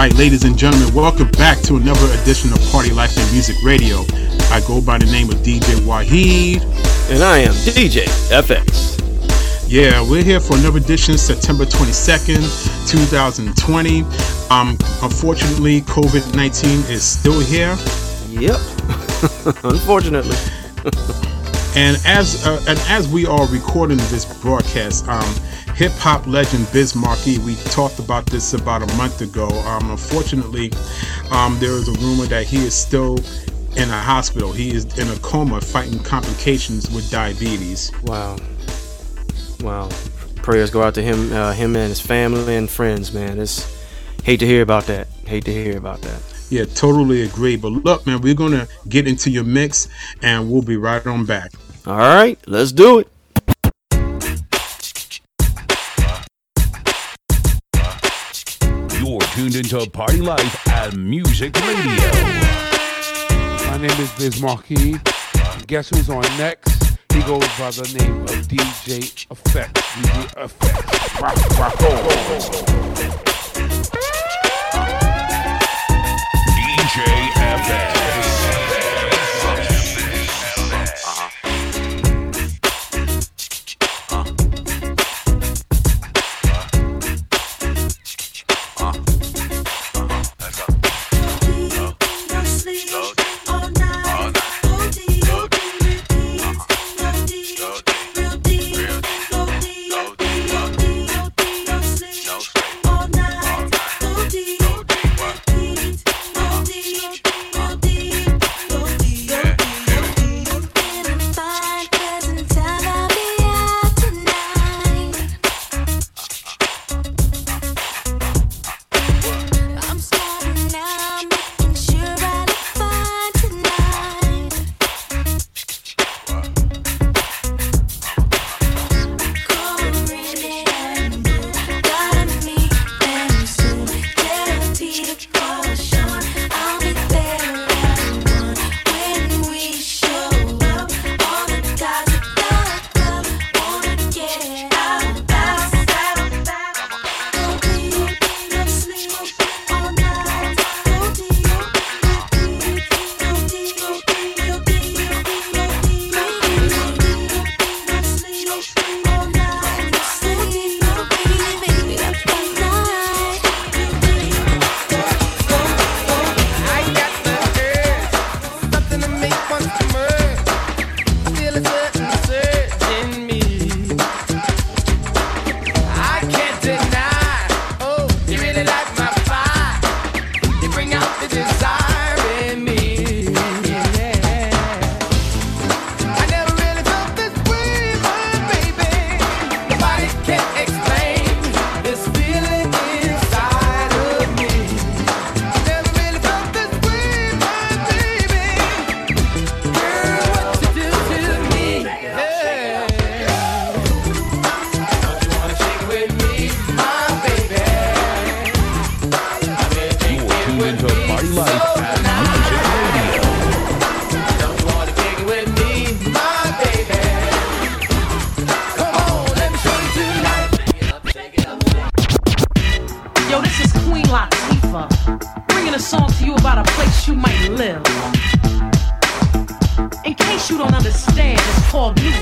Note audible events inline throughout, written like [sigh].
All right, ladies and gentlemen, welcome back to another edition of Party Life and Music Radio. I go by the name of DJ Wahid. And I am DJ FX. Yeah, we're here for another edition, September 22nd, 2020. Um, unfortunately, COVID 19 is still here. Yep. [laughs] Unfortunately. [laughs] and as uh, and as we are recording this broadcast, um, hip hop legend Biz Markie, we talked about this about a month ago. Um, unfortunately, um, there is a rumor that he is still in a hospital. He is in a coma, fighting complications with diabetes. Wow. Wow. Prayers go out to him, uh, him and his family and friends. Man, it's hate to hear about that. Hate to hear about that. Yeah, totally agree. But look, man, we're gonna get into your mix, and we'll be right on back. All right, let's do it. Tuned into Party Life and Music Radio. My name is Biz Markie. Guess who's on next? He goes by the name of DJ FX. DJ FX. Rock, rock, roll. DJ FX.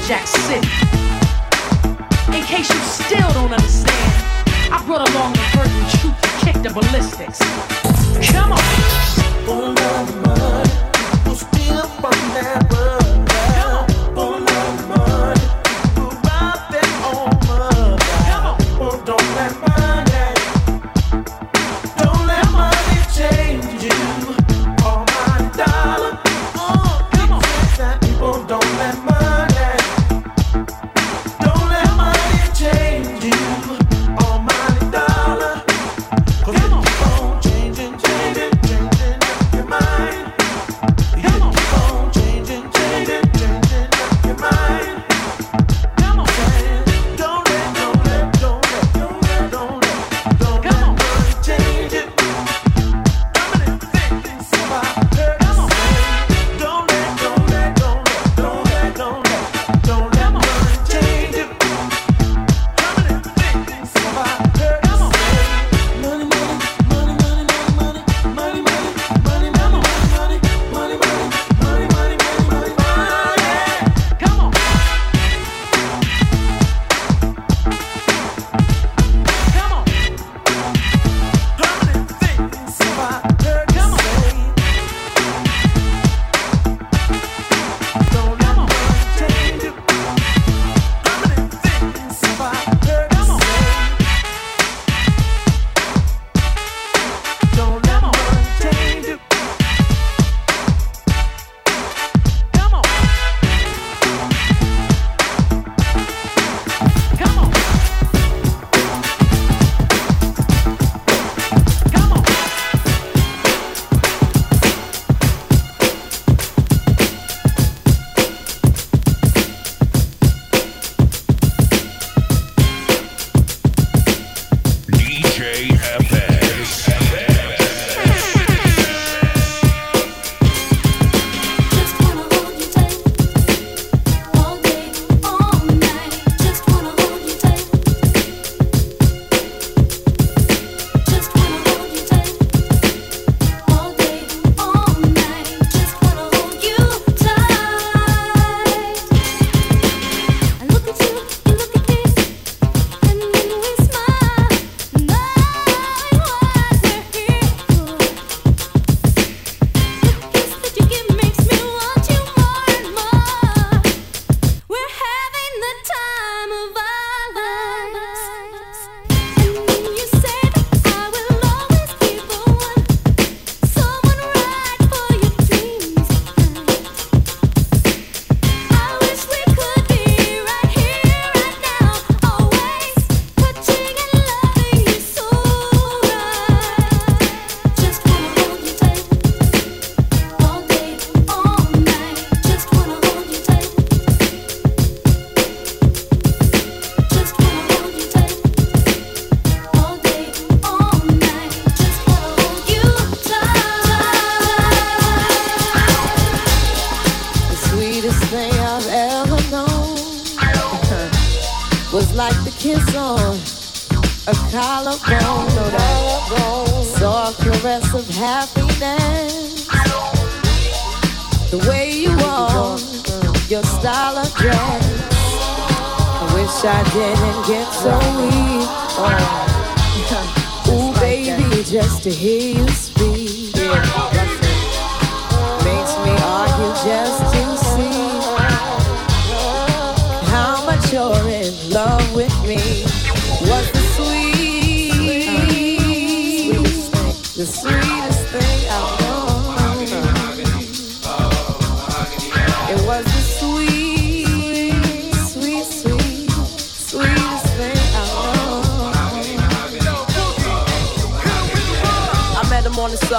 Changing, happiness. The way you walk, your style of dress. I wish I didn't get so weak. Oh. Ooh, baby, just to hear you speak makes me argue just to see how much you're in love with me.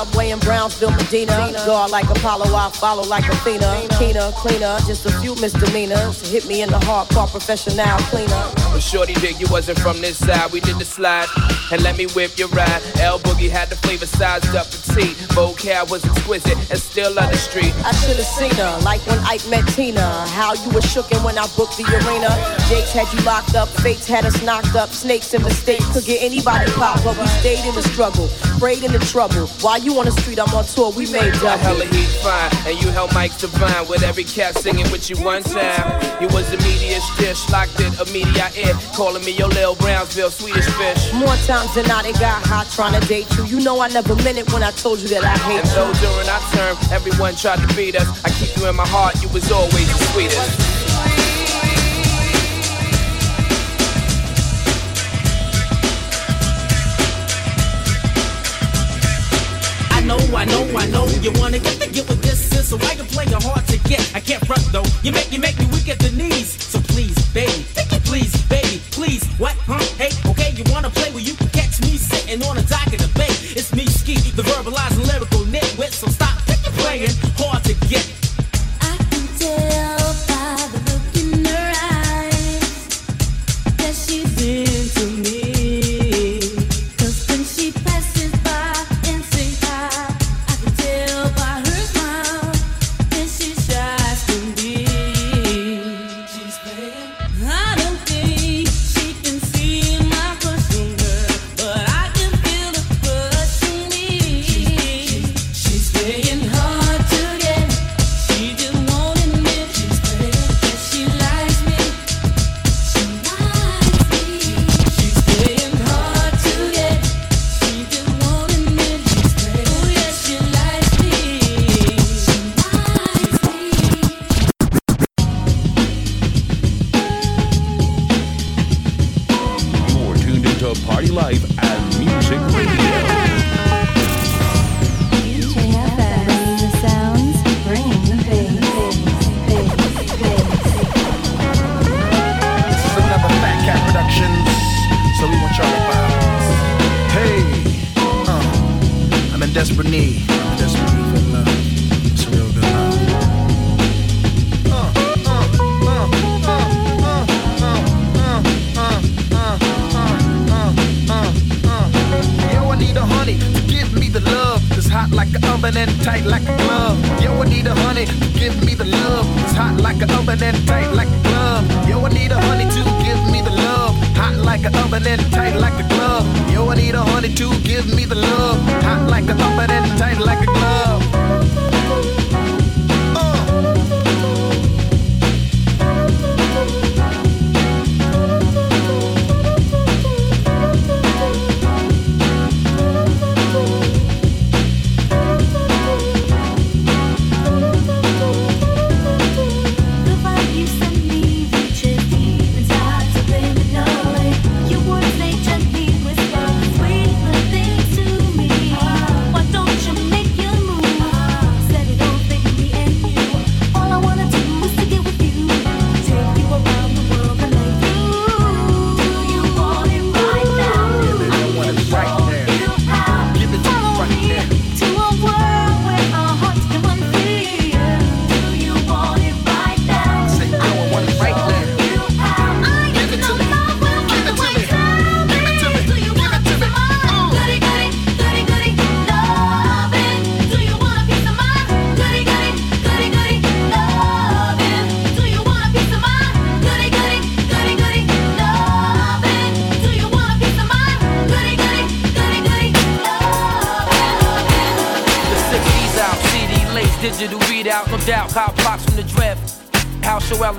Subway in Brownsville, Medina. Guard like Apollo, I follow like Athena. Keener, cleaner, just a few misdemeanors. Hit me in the heart, call professional cleaner. But shorty dig, you wasn't from this side. We did the slide and let me whip your ride. L Boogie had the flavor sized up petite. Vocab was exquisite and still on the street. I should have seen her, like when Ike met Tina. How you were shookin' when I booked the arena. Jakes had you locked up, fates had us knocked up. Snakes and mistakes could get anybody popped, but we stayed in the struggle, prayed in the trouble. While you on the street, I'm on tour, we made A hella double. heat fine, and you held mics divine with every cat singing with you one time. You was the media dish, locked in a media ear, calling me your Lil Brownsville Swedish fish. More times than not, it got hot trying to date you. You know I never meant it when I told you that I hate And though you. during our term, everyone tried to beat us, I keep you in my heart, you was always the sweetest. I know, I know, I know you wanna get to get with this sis, so I can play your hard to get. I can't front though. You make you make me weak at the knees. So please, baby, take it please, baby, please. What? Huh?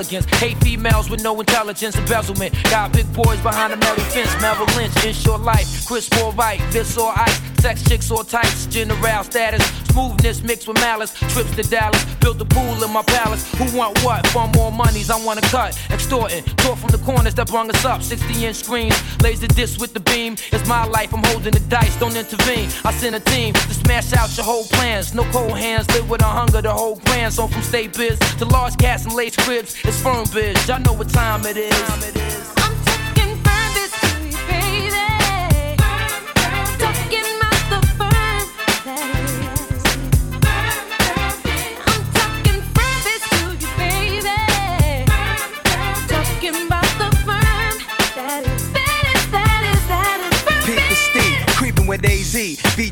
Elegance. Hate females with no intelligence, embezzlement. Got big boys behind the metal fence. Merrill Lynch, inshore life. Chris or right, this or ice. Sex chicks or types. General status. Smoothness mixed with malice. Trips to Dallas. Built a pool in my palace. Who want what? For more monies, I wanna cut. Extorting. Tore from the corners that brung us up. 60 inch screens. Laser disc with the beam. It's my life, I'm holding the dice. Don't intervene. I send a team to smash out your whole plans. No cold hands. Live with a hunger, the whole grand. So from state biz to large cats and lace cribs. It's firm biz. Y'all know what time it is.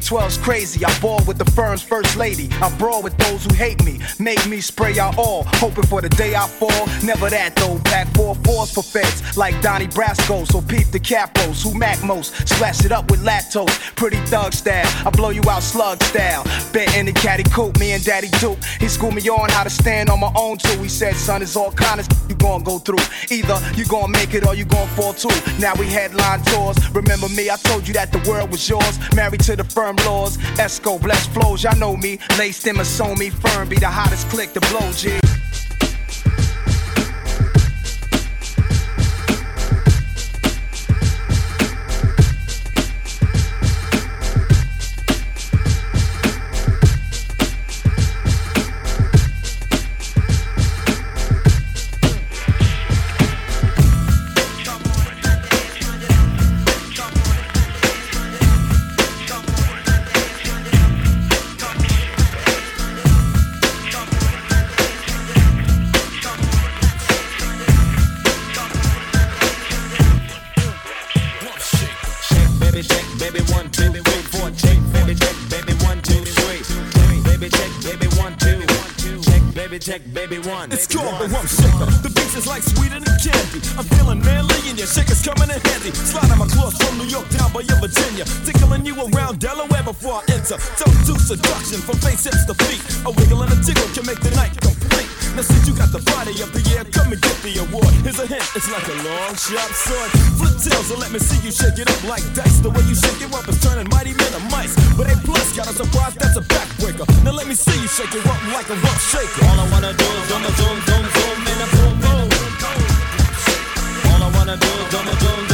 V12's crazy. I ball with the firm's first lady. I brawl with those who hate me. Make me spray out all. Hoping for the day I fall. Never that though. Pack four fours for feds. Like Donnie Brasco. So peep the capos. Who mac most? Splash it up with lactose. Pretty thug style. I blow you out slug style. Bet in the caddy coupe. Me and Daddy Duke. He schooled me on how to stand on my own too. He said, son, it's all kind of you gon' go through. Either you gon' make it or you gon' fall too. Now we headline tours. Remember me? I told you that the world was yours. Married to the firm laws. Esco, bless flows. Y'all know me. Laced in me, firm. Be the hottest click to blow, G. called the rump shaker. The is like sweeter than candy. I'm feeling manly and your shaker's coming in handy. Slide on my claws from New York down by your Virginia. Tickling you around Delaware before I enter. Don't do seduction from face hips to feet. A wiggle and a jiggle can make the night. Now since you got the body of the year, come and get the award. Here's a hint, it's like a long sharp sword. Flip tails and let me see you shake it up like dice. The way you shake it up is turning mighty men to mice. But A plus got a surprise, that's a backbreaker. Now let me see you shake it up like a rump shaker. All I wanna do is zoom, zoom, zoom, zoom, and a boom, boom. All I wanna do is zoom, zoom,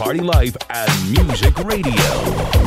Party Life and Music Radio.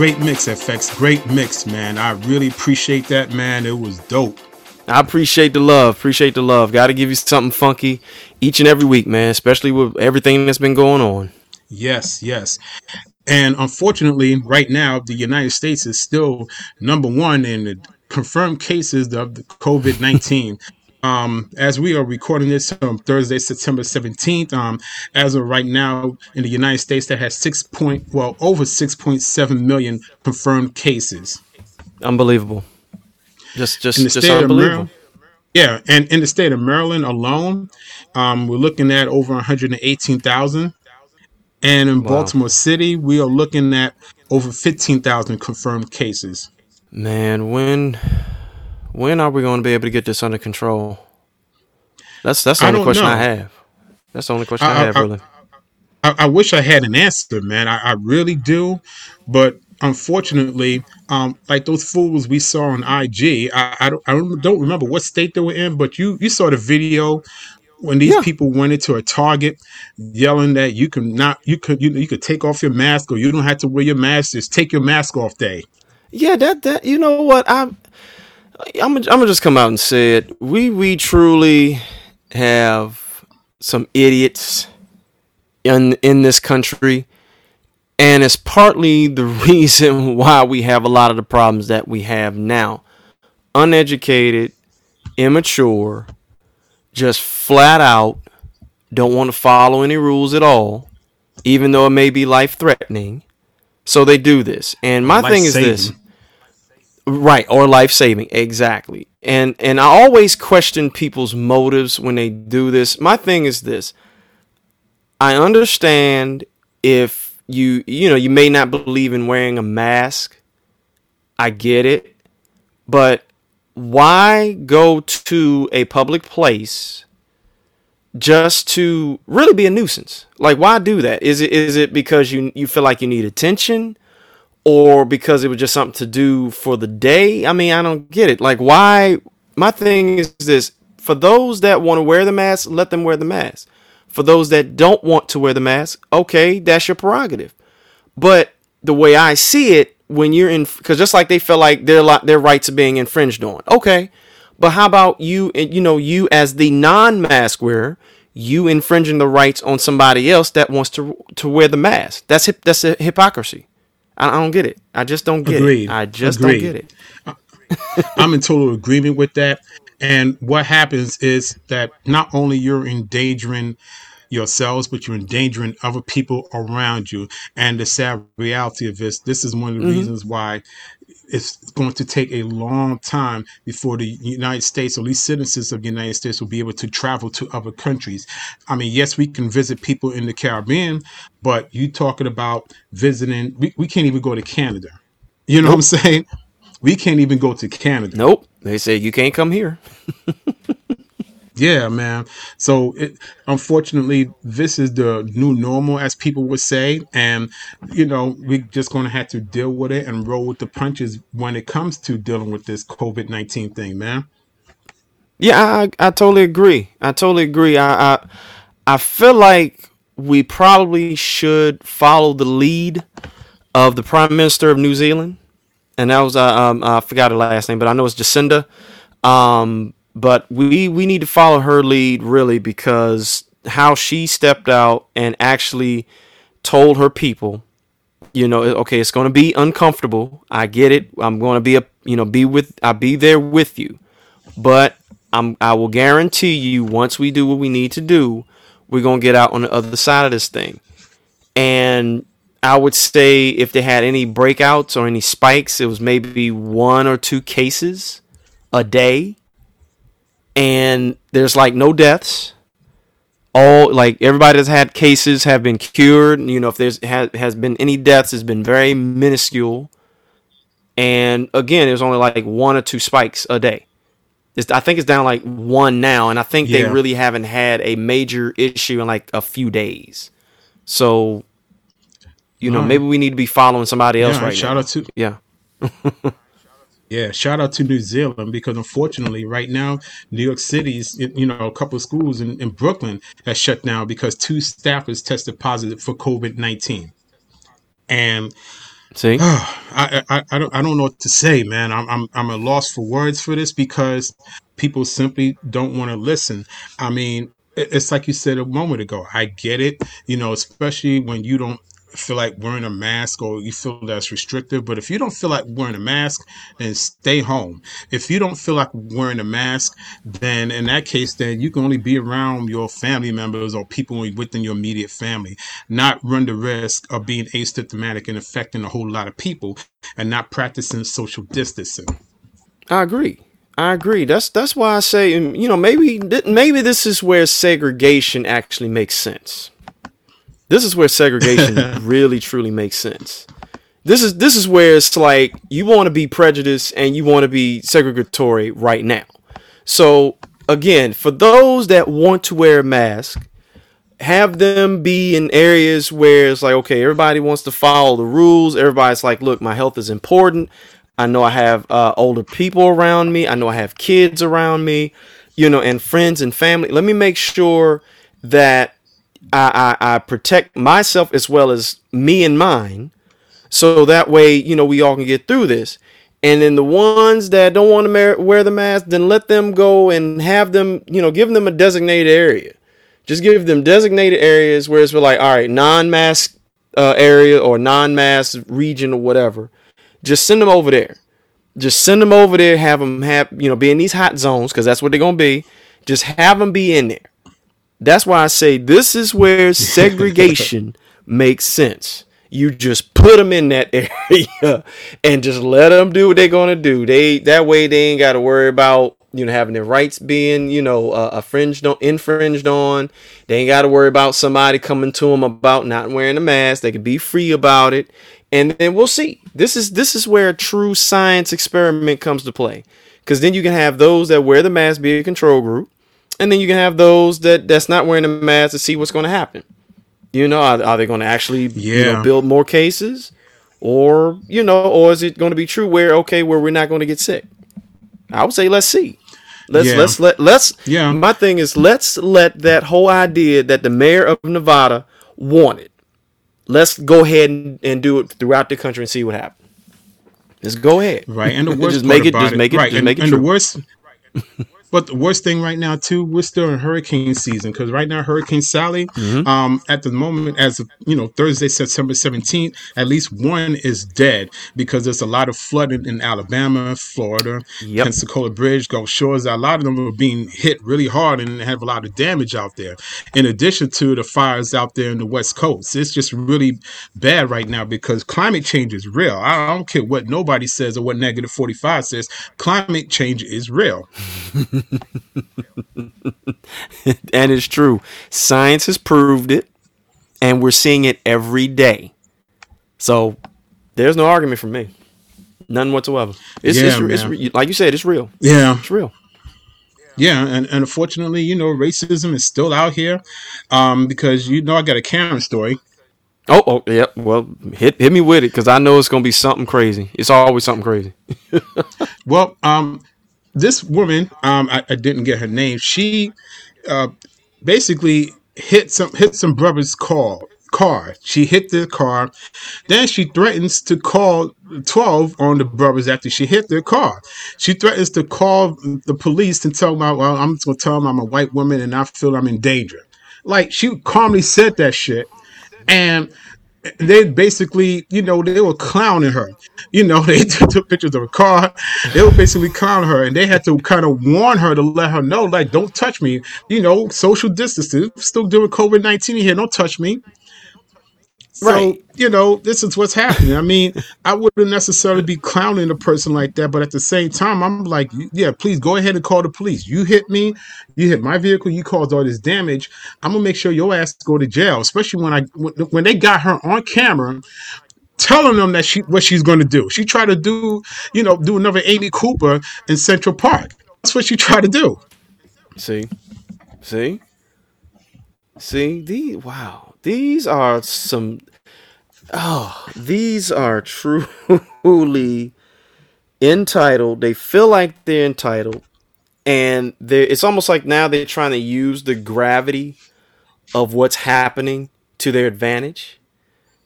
Great mix, FX. Great mix, man. I really appreciate that, man. It was dope. I appreciate the love. Appreciate the love. Got to give you something funky each and every week, man. Especially with everything that's been going on. Yes, yes. And unfortunately, right now, the United States is still number one in the confirmed cases of the COVID 19. Um, as we are recording this on Thursday, September 17th, um, as of right now, in the United States, that has six point, well, over 6.7 million confirmed cases. Unbelievable. Just, just, in the just state of unbelievable. Maryland. Yeah, and in the state of Maryland alone, um, we're looking at over 118,000. And in Wow. Baltimore City, we are looking at over 15,000 confirmed cases. Man, when, when are we going to be able to get this under control? That's that's the only don't question I have. That's the only question I, I- I- have, I- really. I, I wish I had an answer, man. I, I really do. But unfortunately, um, like those fools we saw on IG, I, I, don't, I don't remember what state they were in, but you, you saw the video when these people went into a Target yelling that you can not, you could, you, you could take off your mask or you don't have to wear your mask. Just take your mask off day. Yeah, that that you know what I'm I'm I'm gonna just come out and say it. We we truly have some idiots in in this country, and it's partly the [laughs] reason why we have a lot of the problems that we have now. Uneducated, immature, just flat out don't want to follow any rules at all, even though it may be life threatening. So they do this. And my thing is this. Right, or life saving, exactly. And and I always question people's motives when they do this. My thing is this. I understand if you you know, you may not believe in wearing a mask. I get it. But why go to a public place just to really be a nuisance? Like why do that? Is it is it because you you feel like you need attention? Or because it was just something to do for the day. I mean, I don't get it. Like, why? My thing is this for those that want to wear the mask, let them wear the mask. For those that don't want to wear the mask, okay, that's your prerogative. But the way I see it, when you're in, because just like they feel like their their rights are being infringed on, okay. But how about you? and You know, you as the non-mask wearer, you infringing the rights on somebody else that wants to to wear the mask. That's hip, that's a hypocrisy. I, I don't get it. I just don't get Agreed. it. I just Agreed. don't get it. I'm in total agreement with that. And what happens is that not only you're endangering yourselves, but you're endangering other people around you. And the sad reality of this, this is one of the Mhm. reasons why it's going to take a long time before the United States, or at least citizens of the United States, will be able to travel to other countries. I mean, yes, we can visit people in the Caribbean, but you talking about visiting, we, we can't even go to Canada. You know what I'm saying? We can't even go to Canada. Nope. They say you can't come here. [laughs] Yeah, man. So, it, unfortunately, this is the new normal, as people would say, and you know we're just going to have to deal with it and roll with the punches when it comes to dealing with this COVID nineteen thing, man. Yeah, I, I totally agree. I totally agree. I, I I feel like we probably should follow the lead of the Prime Minister of New Zealand, and that was uh, um I forgot her last name, but I know it's Jacinda. Um, but we we need to follow her lead really because how she stepped out and actually told her people you know okay it's going to be uncomfortable. I get it. I'm going to be a you know be with i'll be there with you. But i'm i will guarantee you once we do what we need to do we're going to get out on the other side of this thing. And i would say if they had any breakouts or any spikes it was maybe one or two cases a day and there's like no deaths all like everybody that's had cases have been cured. You know, if there's has, has been any deaths, it's been very minuscule. And again, there's only like one or two spikes a day. It's, I think it's down like one now, and I think they really haven't had a major issue in like a few days. So, you know, Alright. maybe we need to be following somebody else Yeah, right shout now. Shout out to yeah. [laughs] Yeah, shout out to New Zealand because unfortunately, right now, New York City's, you know, a couple of schools in, in Brooklyn has shut down because two staffers tested positive for COVID 19. And See, [sighs] I, I, I don't I don't know what to say, man. I'm I'm I'm at loss for words for this because people simply don't want to listen. I mean, it's like you said a moment ago. I get it, you know, especially when you don't feel like wearing a mask or you feel that's restrictive. But if you don't feel like wearing a mask, then stay home. If you don't feel like wearing a mask, then in that case, then you can only be around your family members or people within your immediate family, not run the risk of being asymptomatic and affecting a whole lot of people and not practicing social distancing. I agree. I agree. That's that's why I say, you know, maybe maybe this is where segregation actually makes sense. This is where segregation [laughs] really truly makes sense. This is this is where it's like you want to be prejudiced and you want to be segregatory right now. So again, for those that want to wear a mask, have them be in areas where it's like, okay, everybody wants to follow the rules. Everybody's like, look, my health is important. I know I have uh, older people around me. I know I have kids around me, you know, and friends and family. Let me make sure that I, I, I protect myself as well as me and mine. So that way, you know, we all can get through this. And then the ones that don't want to wear the mask, then let them go and have them, you know, give them a designated area. Just give them designated areas where it's like, all right, non-mask uh, area or non-mask region or whatever. Just send them over there. Just send them over there. Have them have you know be in these hot zones because that's what they're gonna be. Just have them be in there. That's why I say this is where [laughs] segregation makes sense. You just put them in that [laughs] area and just let them do what they're gonna do. They that way they ain't got to worry about you know having their rights being you know uh, infringed on, infringed on. They ain't got to worry about somebody coming to them about not wearing a mask. They can be free about it, and then we'll see. This is this is where a true science experiment comes to play, because then you can have those that wear the mask be a control group, and then you can have those that that's not wearing a mask to see what's going to happen. You know, are, are they going to actually you know, build more cases, or you know, or is it going to be true where okay, where we're not going to get sick? I would say let's see. Let's Yeah. let's let let's Yeah. My thing is let's let that whole idea that the mayor of Nevada wanted. Let's go ahead and, and do it throughout the country and see what happens. Just go ahead. Right, and the [laughs] worst just make it just make it right, just and, make it and true. the worst. But the worst thing right now too, we're still in hurricane season because right now Hurricane Sally, Mm-hmm. um, at the moment as of you know Thursday, September seventeenth, at least one is dead because there's a lot of flooding in Alabama, Florida, Yep. Pensacola Bridge, Gulf Shores. A lot of them are being hit really hard and have a lot of damage out there. In addition to the fires out there in the West Coast, it's just really bad right now because climate change is real. I don't care what nobody says or what negative forty five says. Climate change is real. [laughs] [laughs] and it's true. Science has proved it, and we're seeing it every day. So there's no argument from me. None whatsoever. It's, Yeah, it's, it's, like you said, it's real. Yeah. It's real. Yeah, and, and unfortunately, you know, racism is still out here. Um, because you know I got a Karen story. Oh, oh, yeah. Well, hit hit me with it because I know it's gonna be something crazy. It's always something crazy. [laughs] Well, um, this woman, um, I, I didn't get her name. She uh, basically hit some hit some brother's car. Car. She hit the car. Then she threatens to call 12 on the brothers after she hit their car. She threatens to call the police and tell them, well, I'm just going to tell them I'm a white woman and I feel I'm in danger. Like, she calmly said that shit. And they basically, you know, they were clowning her. You know, [laughs] they took pictures of her car. They were basically clowning her, and they had to kind of warn her to let her know, like, don't touch me. You know, social distancing. Still doing COVID nineteen here. Don't touch me. So, Right. you know, this is what's happening. I mean, I wouldn't necessarily be clowning a person like that, but at the same time, I'm like, yeah, please go ahead and call the police. You hit me, you hit my vehicle, you caused all this damage. I'm gonna make sure your ass go to jail, especially when I when, when they got her on camera telling them that she what she's going to do. She tried to do, you know, do another Amy Cooper in Central Park. That's what she tried to do. See, see, see. these wow, these are some. Oh, these are truly entitled. They feel like they're entitled, and they it's almost like now they're trying to use the gravity of what's happening to their advantage.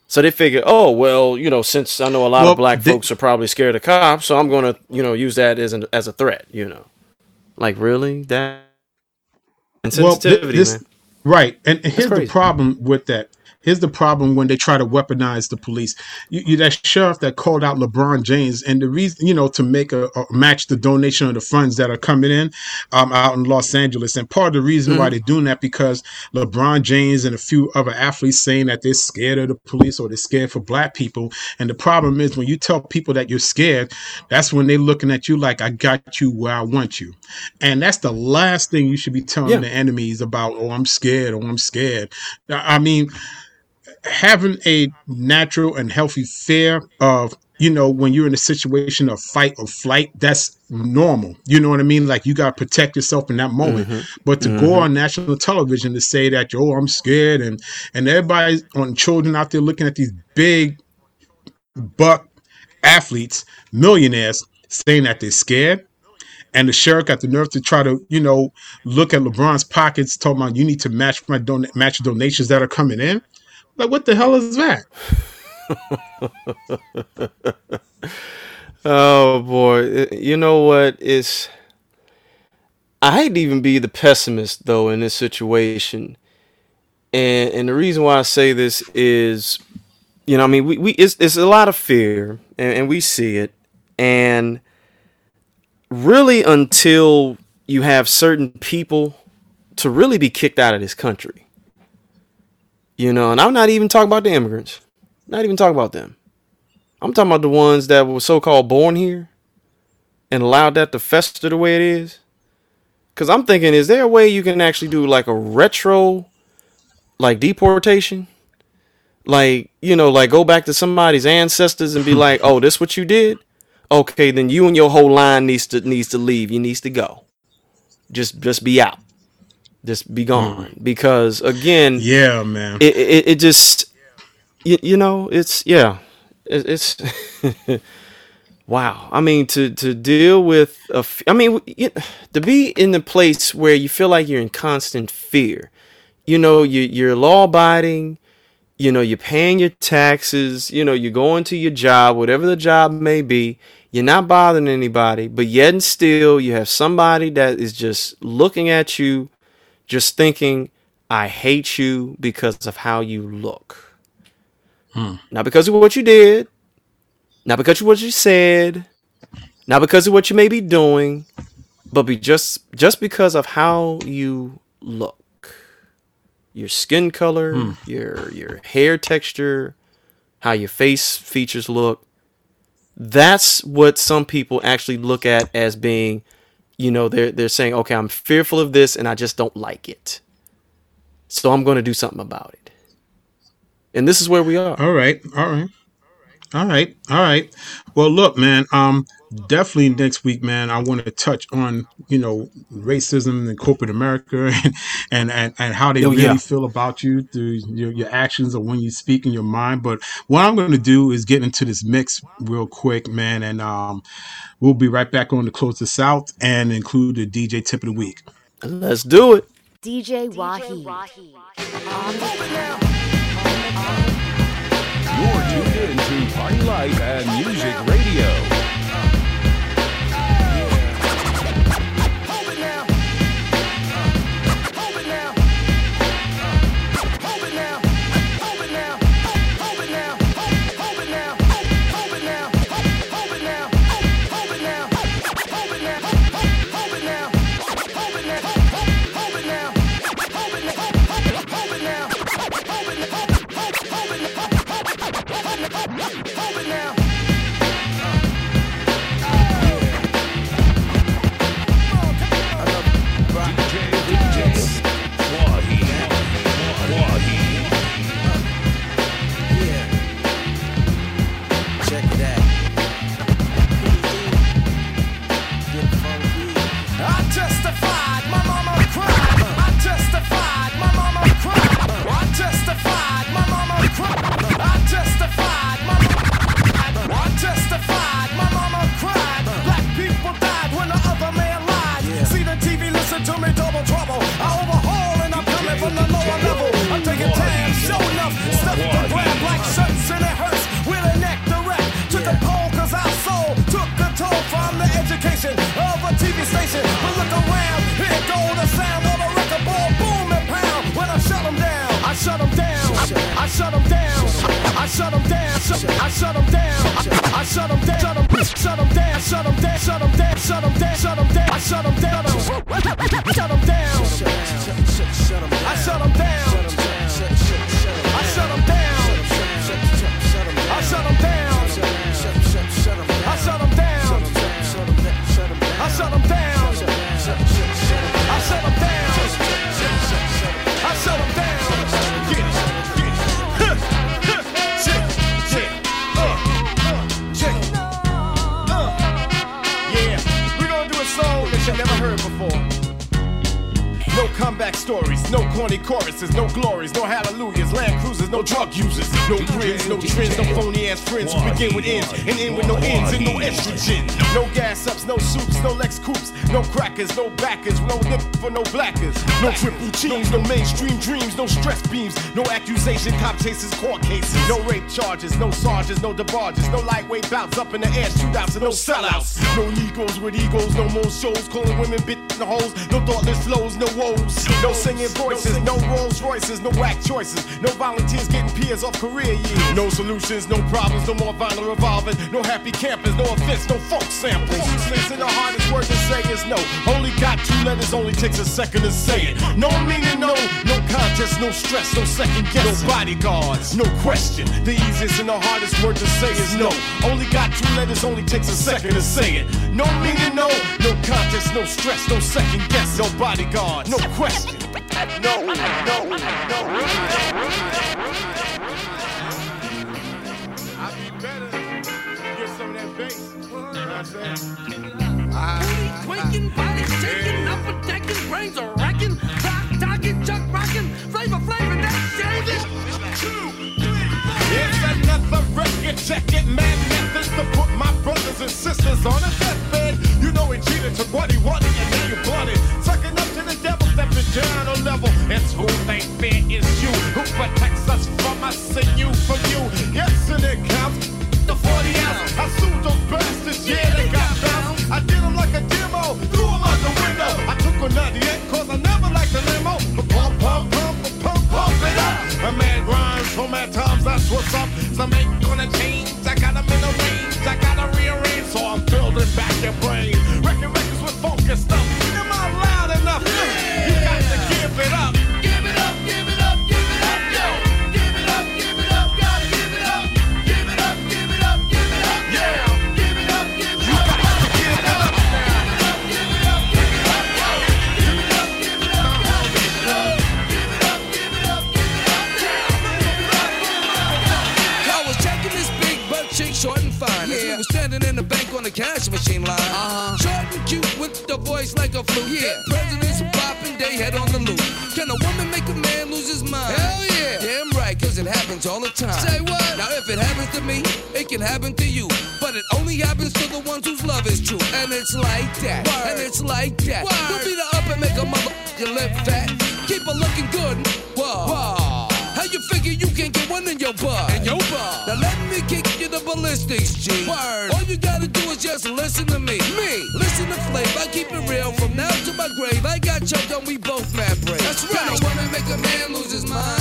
So they figure, oh well, you know, since I know a lot Well, of black they- folks are probably scared of cops, so I'm gonna, you know, use that as an as a threat. You know, like really that Well, thi- insensitivity, this- man. Right. And and here's the problem with that. Here's the problem when they try to weaponize the police. You, you that sheriff that called out LeBron James, and the reason, you know, to make a, a match the donation of the funds that are coming in um, out in Los Angeles. And part of the reason why they're doing that because LeBron James and a few other athletes saying that they're scared of the police or they're scared for black people. And the problem is when you tell people that you're scared, that's when they're looking at you like, I got you where I want you. And that's the last thing you should be telling Yeah. the enemies about, oh, I'm scared, oh, I'm scared. I mean, having a natural and healthy fear of you know when you're in a situation of fight or flight that's normal. You know what i mean? Like you got to protect yourself in that moment. Mm-hmm. But to go mm-hmm. on national television to say that oh i'm scared and and everybody on children out there looking at these big buck athletes millionaires saying that they're scared. And the sheriff got the nerve to try to, you know, look at LeBron's pockets, talking about you need to match my don- match donations that are coming in. Like, what the hell is that? [laughs] Oh boy, you know what? It's I hate to even be the pessimist though in this situation, and and the reason why I say this is, you know, I mean, we, we it's it's a lot of fear, and, and we see it, and really until you have certain people to really be kicked out of this country, you know, and I'm not even talking about the immigrants, not even talking about them. I'm talking about the ones that were so called born here and allowed that to fester the way it is. Cause I'm thinking, is there a way you can actually do like a retro like deportation? Like, you know, like go back to somebody's ancestors and be hmm. like, oh, this what you did? Okay, then you and your whole line needs to needs to leave. You needs to go. Just just be out. Just be gone. Because again, Yeah, man. it it, it just you, you know it's yeah it, it's [laughs] wow i mean to to deal with a f- i mean to be in the place where you feel like you're in constant fear you know you you're law abiding you know you're paying your taxes you know you're going to your job whatever the job may be you're not bothering anybody but yet and still you have somebody that is just looking at you just thinking i hate you because of how you look hmm. not because of what you did, not because of what you said, not because of what you may be doing, but be just just because of how you look. Your skin color, hmm. your your hair texture, how your face features look. That's what some people actually look at as being, you know, they're they're saying, okay, I'm fearful of this and I just don't like it. So I'm going to do something about it. And this is where we are. All right, all right, all right, all right. Well, look, man. Um, definitely next week, man, I want to touch on you know racism in corporate America [laughs] and and and, and how they Oh, really yeah. feel about you through your, your actions or when you speak in your mind. But what I'm going to do is get into this mix real quick, man, and um, we'll be right back on to close this out and include the DJ tip of the week. Let's do it. DJ Wahi. You're tuned in to Party Life and Music no glories, no hallelujahs, no drug users, no grins, no trends, no phony ass friends. Begin with ends and end with no ends and no estrogen. No gas ups, no soups, no Lex coupes, no crackers, no backers, no nip for no blackers, no triple cheese, no mainstream dreams, no stress beams, no accusation, cop chases, court cases, no rape charges, no sergeants, no debarges, no lightweight bouts up in the air, shootouts and no sellouts, no egos with egos, no more shows, calling women bit in the holes, no thoughtless flows, no woes, no singing voices, no Rolls Royces, no whack choices, no volunteers getting peers off career years, no solutions, no problems, no more vinyl revolving, no happy campers, no offense, no funk samples. And the hardest word to say is no. Only got two letters, only takes a second to say it. No meaning, no, no contest, no stress, no second guess, no bodyguards, no question. The easiest and the hardest word to say is no. Only got two letters, only takes a second to say it. No meaning, no, no contest, no stress, no second guess, no bodyguards, no question. No, no, no, I'll be better. Get some of that bass. You know what I'm saying? Booty quaking, body shaking, upper decking, brains are racking, rock talking, chuck rocking, flavor flavor that shaving. It's another record, check it. Methods to put my brothers and sisters on a deathbed. You know he cheated, took what he wanted, and now you bought it. To the devil, stepping down a level. It's who they fear is you, who protects us from us and you for you. Yes, and it counts. The 40 ounce, I sued those bastards, yeah, they got bounced. I did them like a demo, threw them out the window. I took a 98, cause I never liked the limo. But pump, pump, pump, pump, pump it up. A man grinds for mad times, that's what's up. Some ain't gonna change, the time. Say what? Now if it happens to me, it can happen to you. But it only happens to the ones whose love is true. And it's like that. And it's like that. Don't beat her up and make a mother your lip fat. Keep her looking good. Whoa. How you figure you can get one in your butt? In your butt. Now let me kick you the ballistics, G. Word. All you gotta do is just listen to me. Me. Listen to Flav. I keep it real from now to my grave. I got choked on, we both mad brave. That's right. Can a woman make a man lose his mind?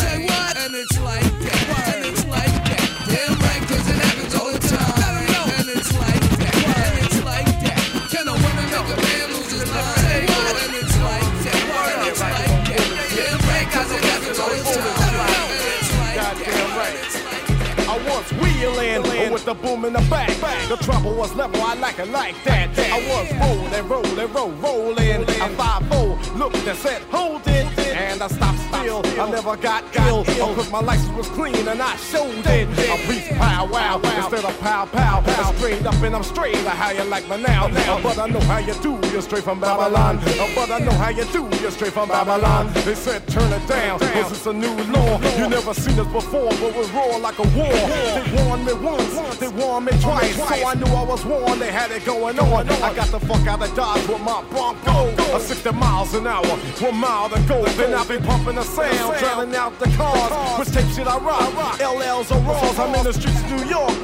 Was wheeling with the boom in the back. The trouble was level, I like it like that. I was rolling, rolling, roll, rolling. I five four, looked and said, hold it. And I stopped I never got ill. Oh, cause my license was clean and I showed it. A beast pow wow instead of pow pow. I'm straight up and I'm straight. How you like me now? Uh, But I know how you do. You're straight from Babylon. But I know how you do. You're straight from Babylon. They said turn it down. Cause it's a new law. You never seen us before, but we roar like a war. They warned me once, they warned me twice. So I knew I was warned, they had it going on. I got the fuck out of Dodge with my Bronco. A 60 miles an hour, one mile to go. Then I be pumping the sound, drowning out the cars. Which tape shit I rock? LLs or Raws, I'm in the streets of New York.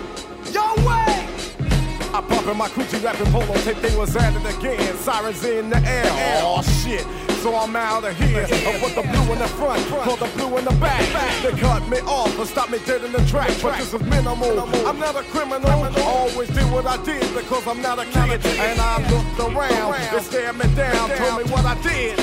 Yo, way! I bumpin' my coochie rapping polo tape, they was at it again. Sirens in the air. Oh shit. So I'm out of here. I put the blue in the front, put the blue in the back. They cut me off and stop me dead in the track. But this is minimal. I'm not a criminal. Always did what I did because I'm not a kid. And I looked around. They stared me down, told me what I did.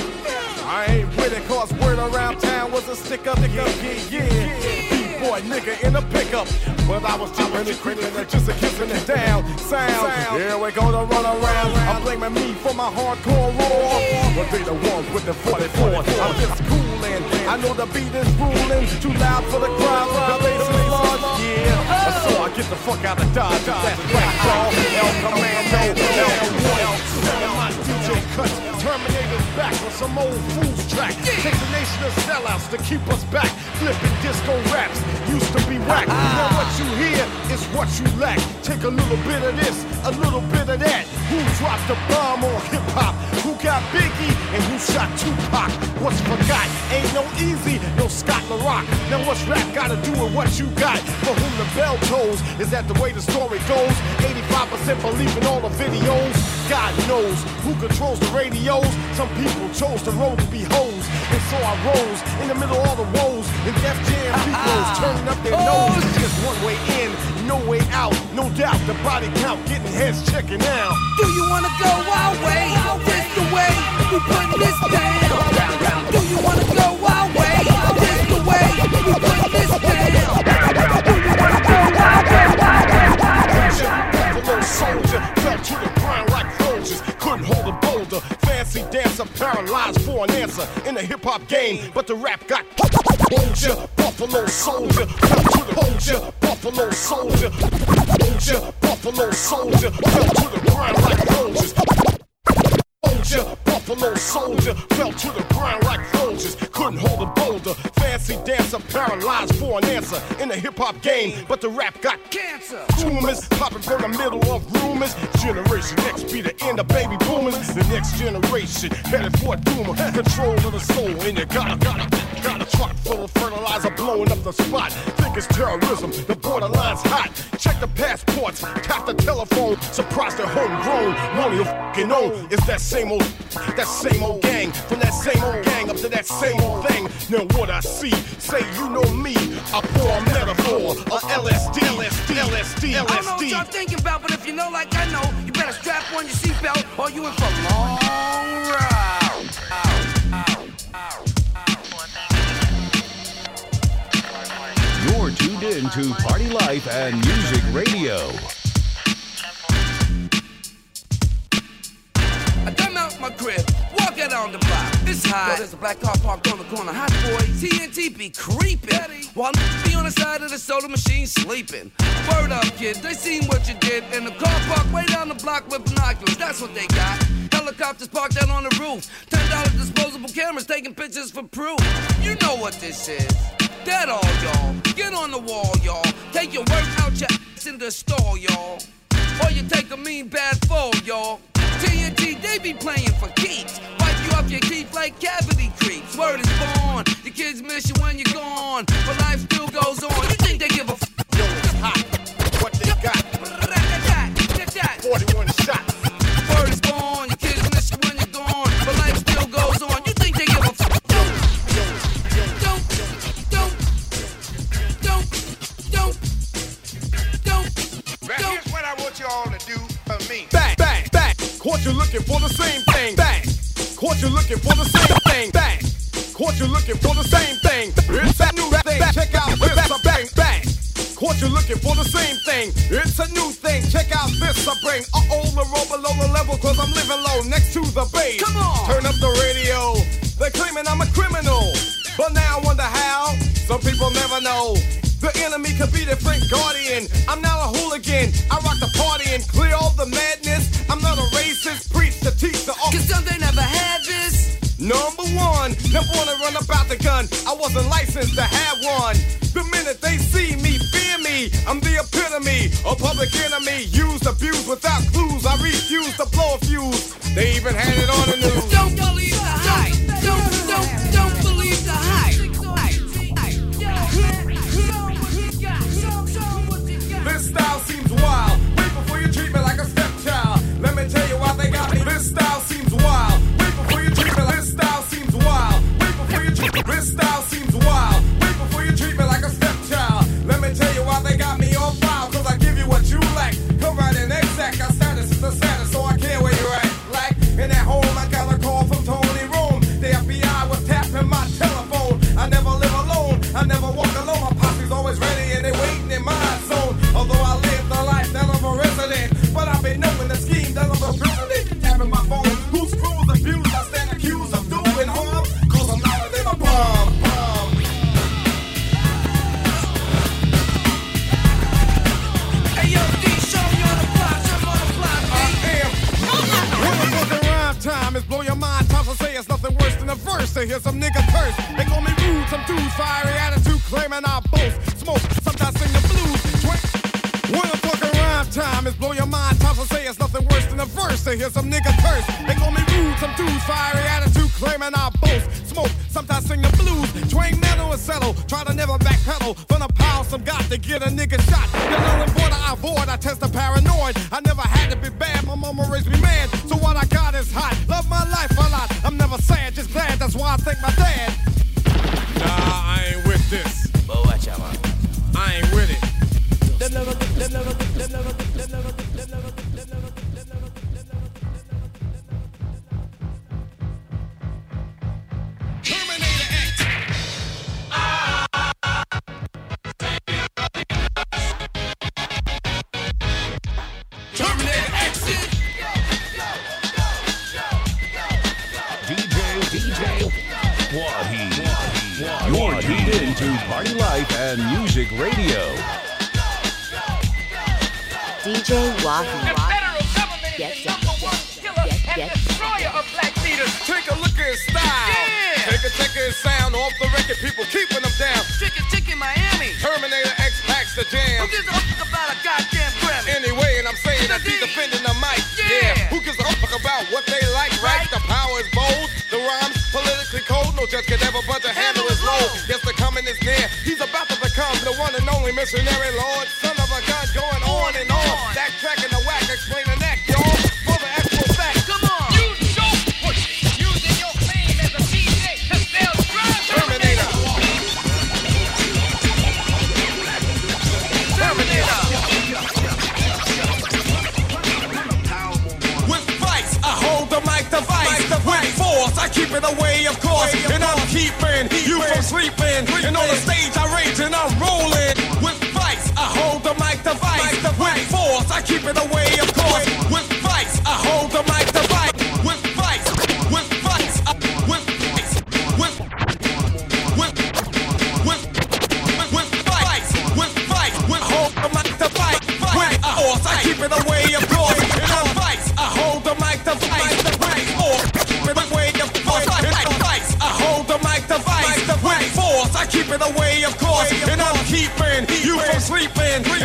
I ain't with it cause word around town was a stick up, yeah, yeah, yeah. Boy, nigga in a pickup. But I was tipping and creeping and just a kissing it down. Sound, here we go to run around. I'm blaming me for my hardcore roar. But they the ones with the 44. I'm just cooling. I know the beat is ruling. Too loud for the crowd. The bass is large. Yeah. So I get the fuck out of Dodge. That's right, y'all. El Commando. El One. My DJ cuts. Terminator's back with some old fool's track. Take the nation of sellouts to keep us back. Flipping disco raps used to be whack. Now what you hear is what you lack. Take a little bit of this, a little bit of that. Who dropped the bomb on hip hop? Who got Biggie and who shot Tupac? What's forgot? Ain't no easy, no Scott La Rock. Now what's rap got to do with what you got? For whom the bell tolls, is that the way the story goes? 85% believe in all the videos. God knows who controls the radios. Some people chose the road to be hoes. And so I rose in the middle of all the woes. And Def Jam people turning up their oh, nose. Just one way in, no way out. No doubt the body count getting heads checking out. Do you wanna go our way? This the Do you wanna go our way? This the way we put this down. Do you wanna go our way? Buffalo soldier fell to the ground like soldiers. Couldn't hold a boulder. Fancy dancer paralyzed for an answer in the hip hop game, but the rap got soldier. Buffalo soldier fell to the soldier. Buffalo soldier. Soldier. Buffalo soldier fell to the ground like soldiers. Soldier, Buffalo soldier, fell to the ground like soldiers. Couldn't hold a boulder. Fancy dancer, paralyzed for an answer in the hip hop game, but the rap got cancer. Rumors popping from the middle of rumors. Generation X be the end of baby boomers. The next generation headed for a doomer. Control of the soul, and you gotta, gotta, got a truck full of fertilizer blowing up the spot. Think it's terrorism, the borderline's hot. Check the passports, tap the telephone. Surprised they're homegrown. One of your fucking own is that same old, that same old gang. From that same old gang up to that same old thing. Now what I see, say you know me. I pour a metaphor, a LSD, LSD, LSD, I don't know what LSD. y'all thinking about, but if you know like I know, you better strap on your seatbelt or you in for a long ride. You're tuned in to Party Life and Music Radio. I come out my crib, walk out on the block. It's hot. Yo, there's a black car parked on the corner. Hot boy. TNT be creeping. While be on the side of the soda machine sleeping. Word up, kid. They seen what you did. In the car park way down the block with binoculars. That's what they got. Helicopters parked out on the roof. Ten dollar disposable cameras taking pictures for proof. You know what this is. That all, y'all. Get on the wall, y'all. Take your work out your ass in the store, y'all. Or you take a mean bad fall, y'all. TNT, they be playing for keeps. Wipe you off your teeth like cavity creeps. Word is born. The kids miss you when you're gone. But life still goes on. You think they give a f? Yo, it's hot. What they got? 41 Caught you looking for the same thing. Bang. Caught you looking for the same thing. Bang. Caught you looking for the same thing. It's a new thing. Check out this. A bang, bang. Caught you looking for the same thing. It's a new thing. Check out this. I bring a oh the roll below the level cause I'm living low next to the base. Come on. Turn up the radio. They're claiming I'm a criminal. But now I wonder how. Some people never know. The enemy could be their friend guardian. I'm not a hooligan. I rock the party and clear all the madness. I'm not a. Preach to teach the all. Cause some they never had this. Number one, never wanna run about the gun. I wasn't licensed to have one. The minute they see me, fear me. I'm the epitome, of public enemy. Used, abused without clues. I refuse to blow a fuse. They even had it on the news. Don't believe the hype. Don't, don't, don't believe the hype. This style seems wild. Style seems wild. Wait before you me like this style seems wild. Wait before you treat this style seems wild. Is bold, the rhymes politically cold. No judge could ever budge a handle his load. Yes, the coming is near. He's about to become the one and only missionary lord. On the stage, I rage and I'm rolling. With vice, I hold the mic device. With force, I keep it away,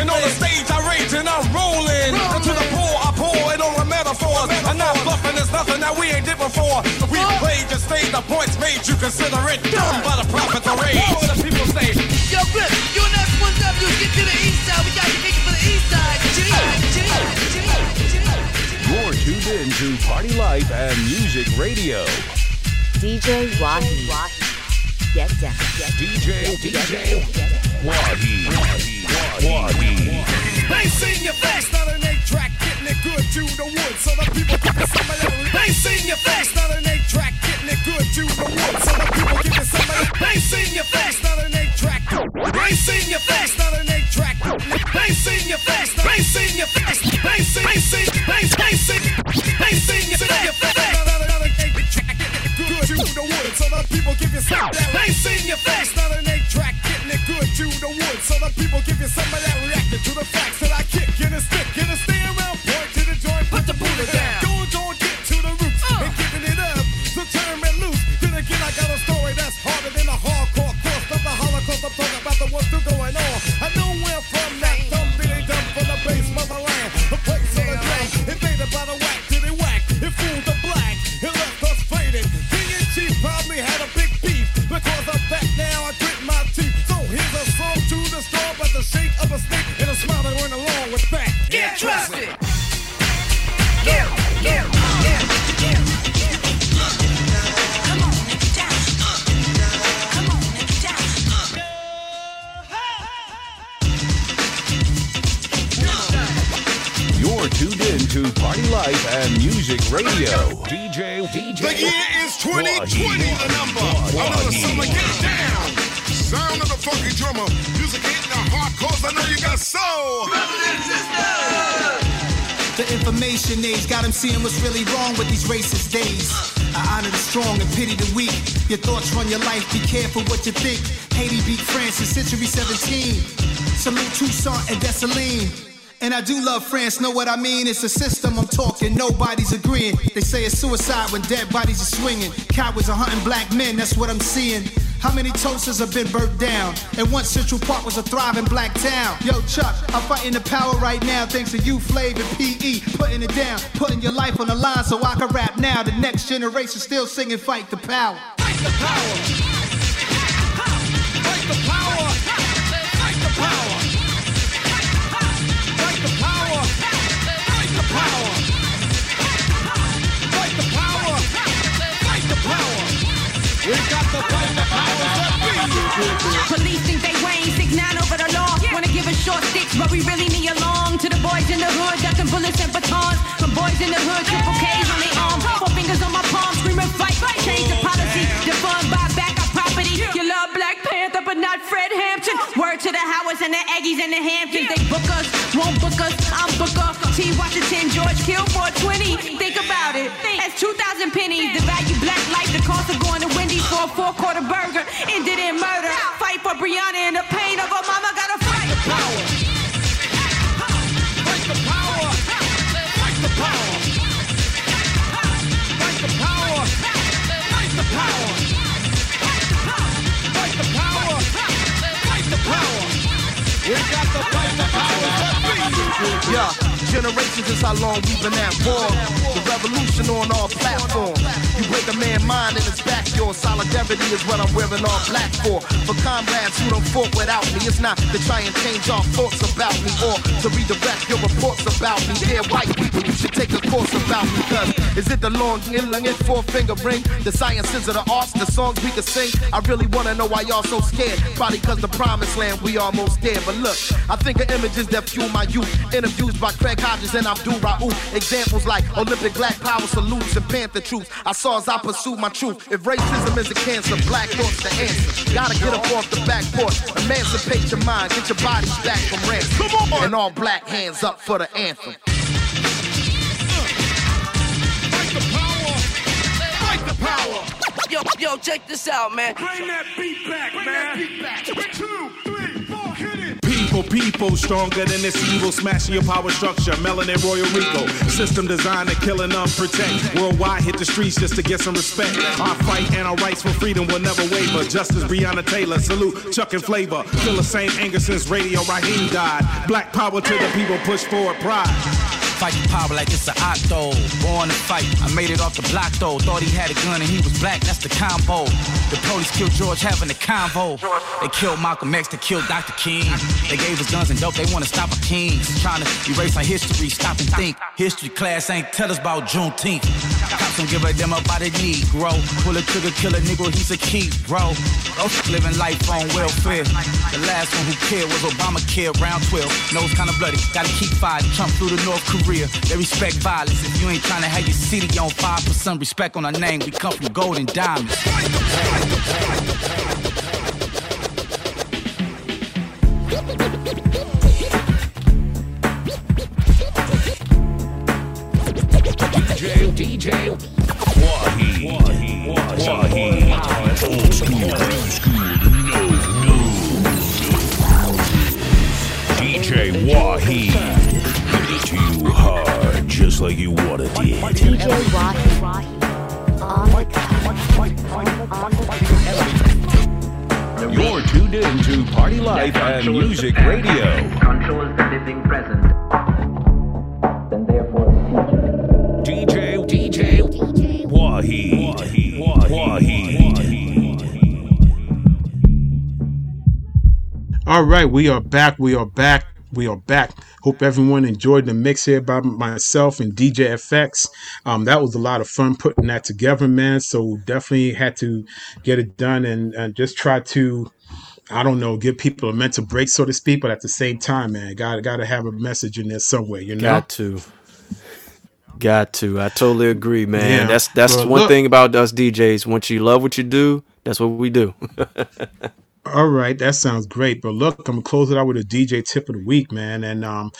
And on the stage I rage and I'm rolling. And to the poor I pour it on the metaphors. I'm not bluffing, there's nothing that we ain't did before. We played your stage, the points made you consider it dumb by the prophets of rage. What the people say? Yo, Flip, you and us one W, get to the east side. We got to make it for the east side. You're tuned in to Party Life and Music Radio. DJ Wahi. Get down. Get DJ, get DJ. Wahi. Bass in your face, not an eight track, getting it good to the woods, so the people give that. Your face, not an eight track, getting it good to the woods, so the people give it some of that. Your face, not an eight track. In your face, in your face, in your face, it good to the woods, so the people give you in your face, people give you some of that. Reacting to the facts seeing what's really wrong with these racist days. I honor the strong and pity the weak. Your thoughts run your life, be careful what you think. Haiti beat France in century 17. Salute Toussaint and Dessalines. And I do love France, know what I mean? It's a system I'm talking, nobody's agreeing. They say it's suicide when dead bodies are swinging. Cowards are hunting black men, that's what I'm seeing. How many toasters have been burnt down? And once Central Park was a thriving black town. Yo, Chuck, I'm fighting the power right now thanks to you, Flav and PE. Putting it down, putting your life on the line so I can rap now. The next generation still singing Fight the Power. Fight the power. Fight the power. Fight the power. Fight the power. Fight the power. Fight the power. Power. We got the be. Police think they reign, six nine over the law. Wanna give us short sticks, but we really need a long. To the boys in the hood, ducking bullets and batons. From boys in the hood, triple K's on their arms, four fingers on my palm, screaming fight. Change the policy, defund, buy back our property. You love Black Panther, but not Fred Hampton. Word to the Howards and the Aggies and the Hamptons. They book us, won't book us. I'm Booker. T. Washington, George Kill 420. Think about it. That's 2,000 pennies. The value black life, the cost of going to Wendy's for a four quarter burger. Ended in murder. Breonna and the pain of her mama. Gotta fight the power. Yeah, generations is how long we've been at war. The revolution on all platforms. A man mind and it's back yours. Solidarity is what I'm wearing all black for. For comrades who don't fought without me, it's not to try and change our thoughts about me or to redirect your reports about me. Dear white people, you should take a course about me. Cause is it the long, it four finger ring? The sciences of the arts, the songs we can sing? I really wanna know why y'all so scared. Probably cause the promised land we almost there. But look, I think of images that fuel my youth. Interviews by Craig Hodges and Abdul-Rauf. Examples like Olympic black power salutes and Panther troops. I saw as I pursue my truth. If racism is a cancer, black thoughts the answer. Gotta get up off the back porch. Emancipate your mind. Get your bodies back from ransom. Come on. And all black hands up for the anthem. Fight the power. Yo, yo, check this out, man. Bring that beat back, man. Bring that beat back. Two, three, people stronger than this evil, smashing your power structure. Melanin Royal Rico, system designed to kill and unprotect. Worldwide hit the streets just to get some respect. Our fight and our rights for freedom will never waver. Justice Breonna Taylor, salute Chuck and Flavor. Feel the same anger since Radio Raheem died. Black power to the people, push forward pride. Fighting power like it's an octo. Born to fight. I made it off the block though. Thought he had a gun and he was black. That's the combo. The police killed George having a convo. They killed Malcolm X to kill Dr. King. They gave us guns and dope. They want to stop our kings. Trying to erase our history. Stop and think. History class ain't tell us about Juneteenth. Cops don't give a damn about a Negro. Pull a trigger, kill a nigga. He's a key, bro. Living life on welfare. The last one who cared was Obamacare. Round 12. Nose kinda bloody. Gotta keep fighting. Trump through the North Korea. They respect violence. If you ain't trying to have your city on fire, put some respect on our name. We come from gold and diamonds. DJ, DJ. Old school, new school, no. DJ Wahid. Like you wanted it. DJ Wahi. On the You're tuned in to Party Life and Music Radio. Controls the living present. Then therefore DJ, DJ, Wahid. Wahid. All right, we are back. We are back. We are back. Hope everyone enjoyed the mix here by myself and DJ FX. Um, that was a lot of fun putting that together, man. So definitely had to get it done and, and just try to, I don't know, give people a mental break, so to speak. But at the same time, man, got got to have a message in there somewhere, you know. Got to. Got to. I totally agree, man. Yeah. That's that's Well, one look- thing about us DJs. Once you love what you do, that's what we do. [laughs] All right, that sounds great. But look, I'm gonna close it out with a DJ tip of the week, man. And um,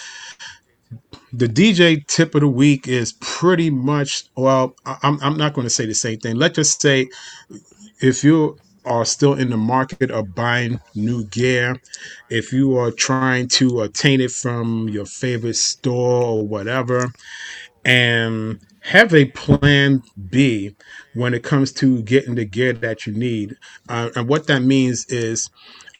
the DJ tip of the week is pretty much well. I'm I'm not going to say the same thing. Let's just say if you are still in the market of buying new gear, if you are trying to obtain it from your favorite store or whatever, and have a plan B when it comes to getting the gear that you need. Uh, and what that means is,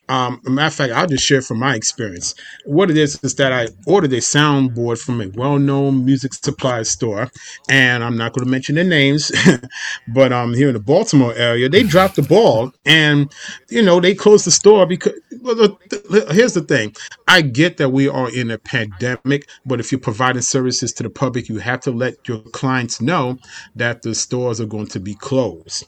um, matter of fact, I'll just share from my experience. What it is is that I ordered a soundboard from a well-known music supply store, and I'm not going to mention their names, [laughs] but um, here in the Baltimore area, they dropped the ball, and you know they closed the store because. Well, the, the- here's the thing: I get that we are in a pandemic, but if you're providing services to the public, you have to let your clients know that the stores are going to be closed.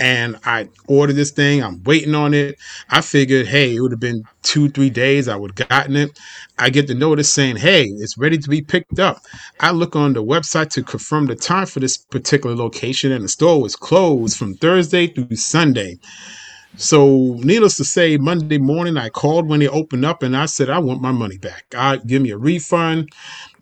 And I ordered this thing. I'm waiting on it. I figured, hey, it would have been two, three days. I would have gotten it. I get the notice saying, hey, it's ready to be picked up. I look on the website to confirm the time for this particular location, and the store was closed from Thursday through Sunday. So, needless to say, Monday morning I called when they opened up and I said I want my money back. I give me a refund.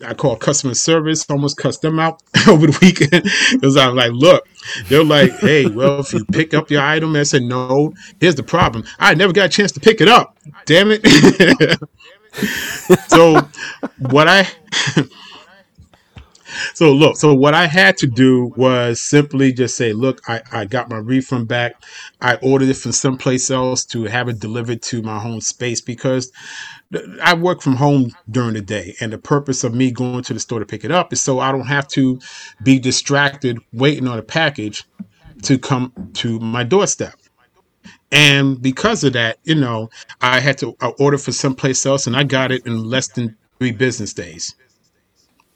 I called customer service, almost cussed them out [laughs] over the weekend because I'm like, look, they're like, hey, well, if you pick up your item, I said no. Here's the problem: I never got a chance to pick it up. Damn it! [laughs] so, what I [laughs] [laughs] so look, so what I had to do was simply just say, look, I, I got my refund back. I ordered it from someplace else to have it delivered to my home space because I work from home during the day. And the purpose of me going to the store to pick it up is so I don't have to be distracted waiting on a package to come to my doorstep. And because of that, you know, I had to order for someplace else and I got it in less than three business days.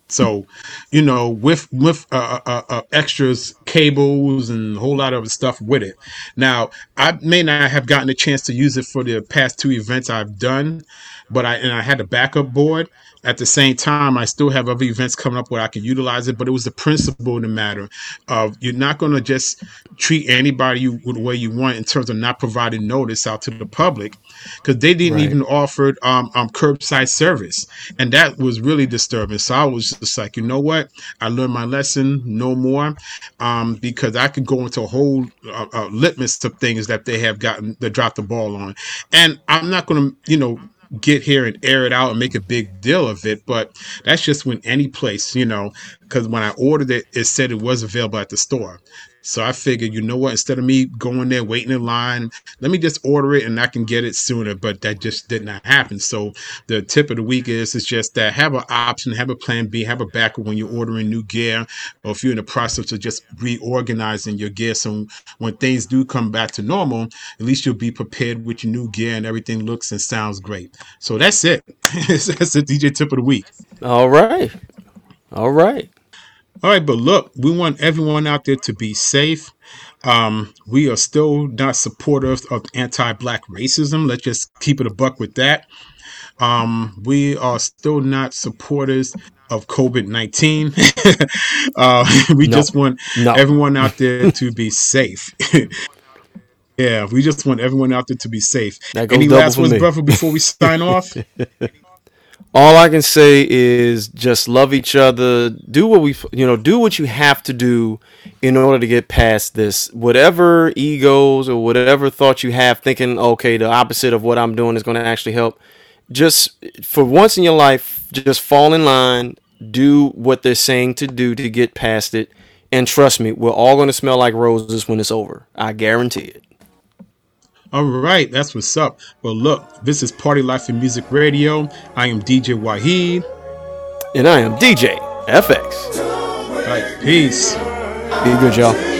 So, you know, with with uh, uh, uh, extras, cables, and a whole lot of stuff with it. Now, I may not have gotten a chance to use it for the past two events I've done, but I and I had a backup board. At the same time, I still have other events coming up where I can utilize it. But it was the principle in the matter of you're not going to just treat anybody you, the way you want in terms of not providing notice out to the public, because they didn't Right. even offer um, um, curbside service, and that was really disturbing. So I was just like, you know what? I learned my lesson, no more, um, because I could go into a whole uh, uh, litmus of things that they have gotten that dropped the ball on, and I'm not going to, you know get here and air it out and make a big deal of it. But that's just when any place, you know, because when I ordered it, it said it was available at the store. So I figured, you know what, instead of me going there waiting in line, let me just order it and I can get it sooner. But that just did not happen. So the tip of the week is is just that have an option, have a plan B, have a backup when you're ordering new gear, or if you're in the process of just reorganizing your gear. So when things do come back to normal, at least you'll be prepared with your new gear and everything looks and sounds great. So that's it. [laughs] that's the DJ tip of the week. All right. All right. All right, but look, we want everyone out there to be safe. Um, we are still not supportive of anti-black racism. Let's just keep it a buck with that. Um, we are still not supporters of COVID nineteen. [laughs] uh, we No. just want No. everyone out there [laughs] to be safe. [laughs] yeah, we just want everyone out there to be safe. Any last words, me. brother, before we sign off? All I can say is just love each other. Do what we, you know, do what you have to do in order to get past this. Whatever egos or whatever thoughts you have, thinking, okay, the opposite of what I'm doing is going to actually help. Just for once in your life, just fall in line. Do what they're saying to do to get past it. And trust me, we're all going to smell like roses when it's over. I guarantee it. All right, that's what's up. Well, look, this is Party Life and Music Radio. I am DJ Wahid. And I am DJ FX. All right, peace. Be good, y'all.